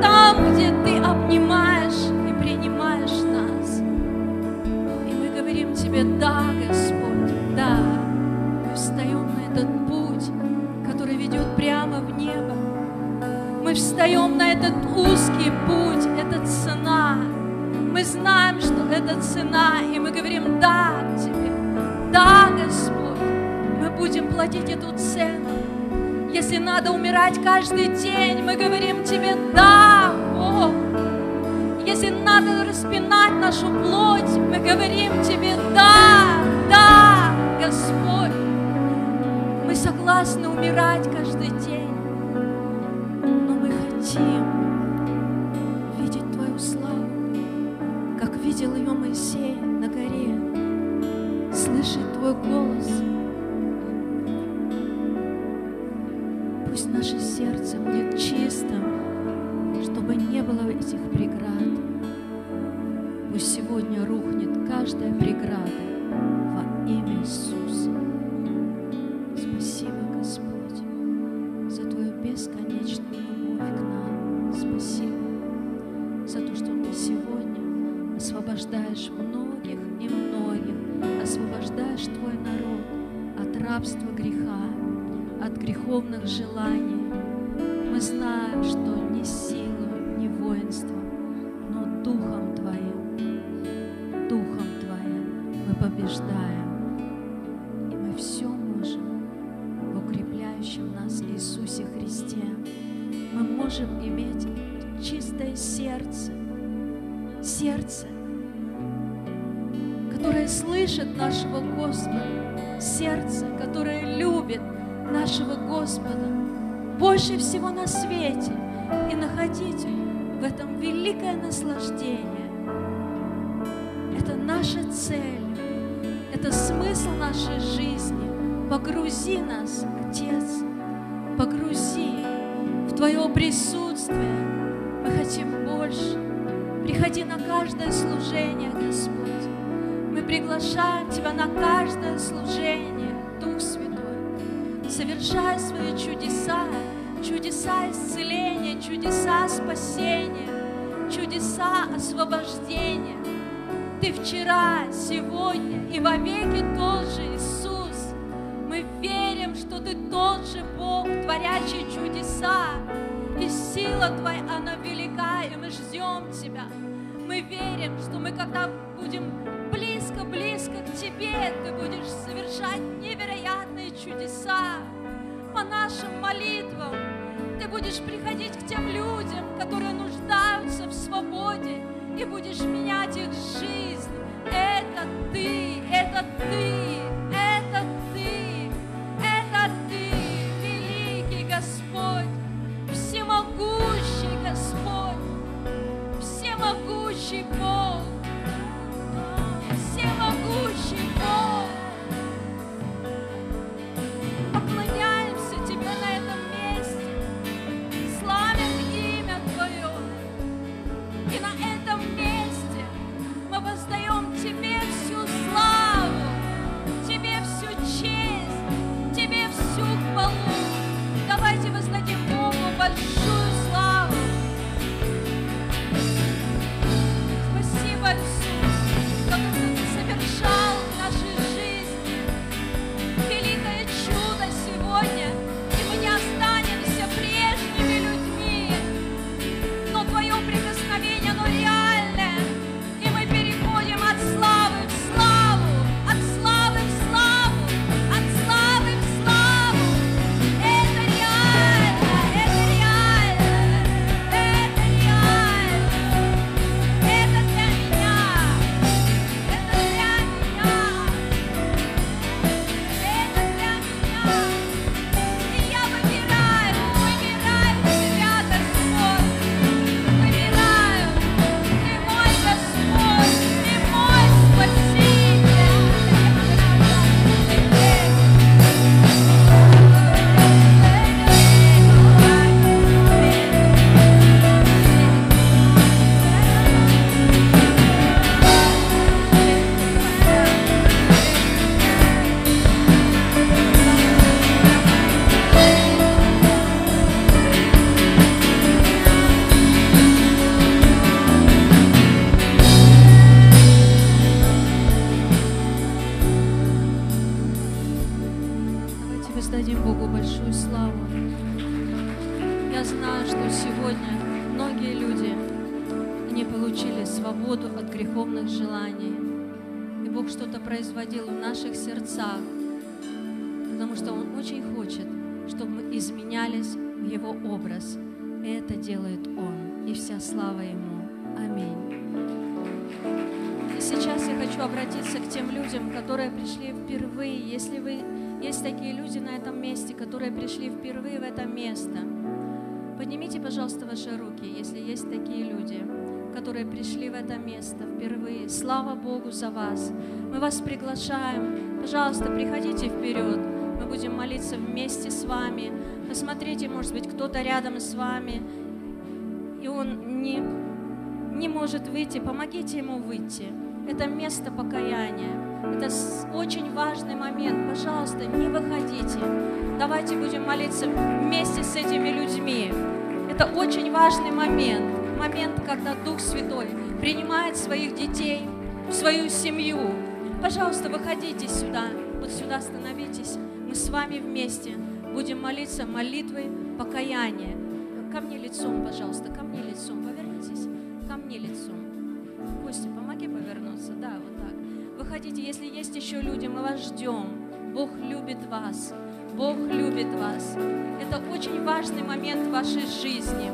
там, где Ты обнимаешь и принимаешь нас. И мы говорим Тебе, да, Господь, да, мы встаем на этот путь, который ведет прямо в небо. Мы встаем на этот узкий путь, это цена. Мы знаем, что это цена, и мы говорим «да» Тебе. Да, Господь, мы будем платить эту цену. Если надо умирать каждый день, мы говорим Тебе «да, Бог». Если надо распинать нашу плоть, мы говорим Тебе «да, да, Господь». Мы согласны умирать каждый день, но мы хотим видеть Твою славу, как видел ее Моисей на горе, слышать Твой голос. Этих преград. Пусть сегодня рухнет каждая преграда во имя Иисуса. Спасибо, Господь, за Твою бесконечную любовь к нам. Спасибо за то, что Ты сегодня освобождаешь многих и многих, освобождаешь Твой народ от рабства греха, от греховных желаний. Мы знаем, что не силой, иметь чистое сердце, сердце, которое слышит нашего Господа, сердце, которое любит нашего Господа больше всего на свете и находить в этом великое наслаждение. Это наша цель, это смысл нашей жизни. Погрузи нас, Отец, погрузи Твое присутствие. Мы хотим больше. Приходи на каждое служение, Господь. Мы приглашаем Тебя на каждое служение, Дух Святой. Совершай свои чудеса, чудеса исцеления, чудеса спасения, чудеса освобождения. Ты вчера, сегодня и вовеки тот же Иисус. Мы верим, что Ты тот же Бог, творящий чудеса. Сила Твоя, она велика, и мы ждем Тебя. Мы верим, что мы когда будем близко-близко к Тебе, Ты будешь совершать невероятные чудеса по нашим молитвам. Ты будешь приходить к тем людям, которые нуждаются в свободе, и будешь менять их жизнь. Это Ты, это Ты, потому что Он очень хочет, чтобы мы изменялись в Его образ. И это делает Он. И вся слава Ему. Аминь. И сейчас я хочу обратиться к тем людям, которые пришли впервые. Если вы есть такие люди на этом месте, которые пришли впервые в это место, поднимите, пожалуйста, ваши руки, если есть такие люди, которые пришли в это место впервые. Слава Богу за вас. Мы вас приглашаем. Пожалуйста, приходите вперед. Мы будем молиться вместе с вами. Посмотрите, может быть, кто-то рядом с вами, и он не, не может выйти. Помогите ему выйти. Это место покаяния. Это очень важный момент. Пожалуйста, не выходите. Давайте будем молиться вместе с этими людьми. Это очень важный момент. Момент, когда Дух Святой принимает своих детей в свою семью. Пожалуйста, выходите сюда. Вот сюда становитесь. Мы с вами вместе будем молиться молитвой покаяния. Ко мне лицом, пожалуйста, ко мне лицом. Повернитесь. Ко мне лицом. Костя, помоги повернуться. Да, вот так. Выходите, если есть еще люди, мы вас ждем. Бог любит вас. Бог любит вас. Это очень важный момент в вашей жизни.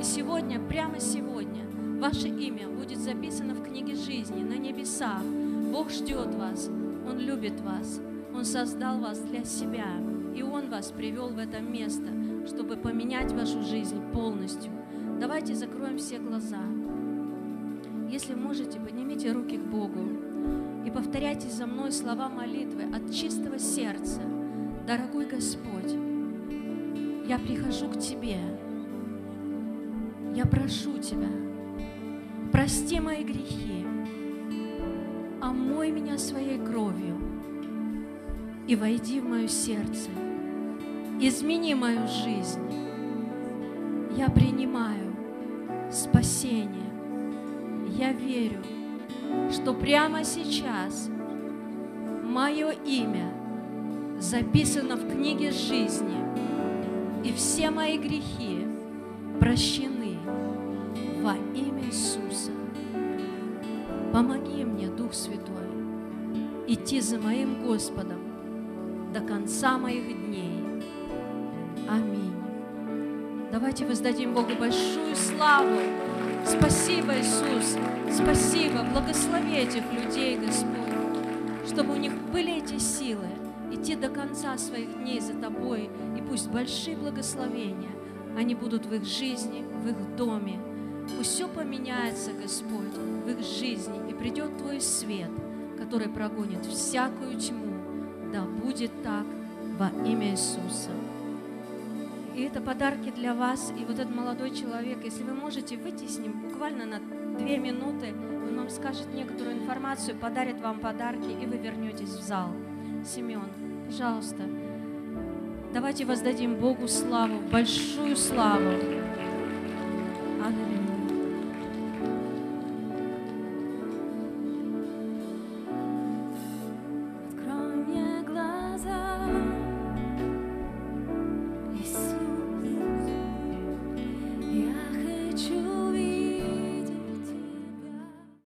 И сегодня, прямо сегодня, ваше имя будет записано в книге жизни на небесах. Бог ждет вас. Он любит вас. Он создал вас для себя. И Он вас привел в это место, чтобы поменять вашу жизнь полностью. Давайте закроем все глаза. Если можете, поднимите руки к Богу и повторяйте за мной слова молитвы от чистого сердца. Дорогой Господь, я прихожу к Тебе. Я прошу Тебя, прости мои грехи, омой меня своей кровью и войди в мое сердце. Измени мою жизнь. Я принимаю спасение. Я верю, что прямо сейчас мое имя записано в книге жизни, и все мои грехи прощены во имя Иисуса. Помоги мне, Дух Святой, идти за моим Господом до конца моих дней. Аминь. Давайте воздадим Богу большую славу. Спасибо, Иисус. Спасибо. Благослови этих людей, Господь, чтобы у них были эти силы идти до конца своих дней за Тобой. И пусть большие благословения, они будут в их жизни, в их доме. Пусть все поменяется, Господь, в их жизни, и придет Твой свет, который прогонит всякую тьму. Будет так во имя Иисуса. И это подарки для вас. И вот этот молодой человек, если вы можете выйти с ним буквально на две минуты, он вам скажет некоторую информацию, подарит вам подарки, и вы вернетесь в зал. Семен, пожалуйста, давайте воздадим Богу славу, большую славу.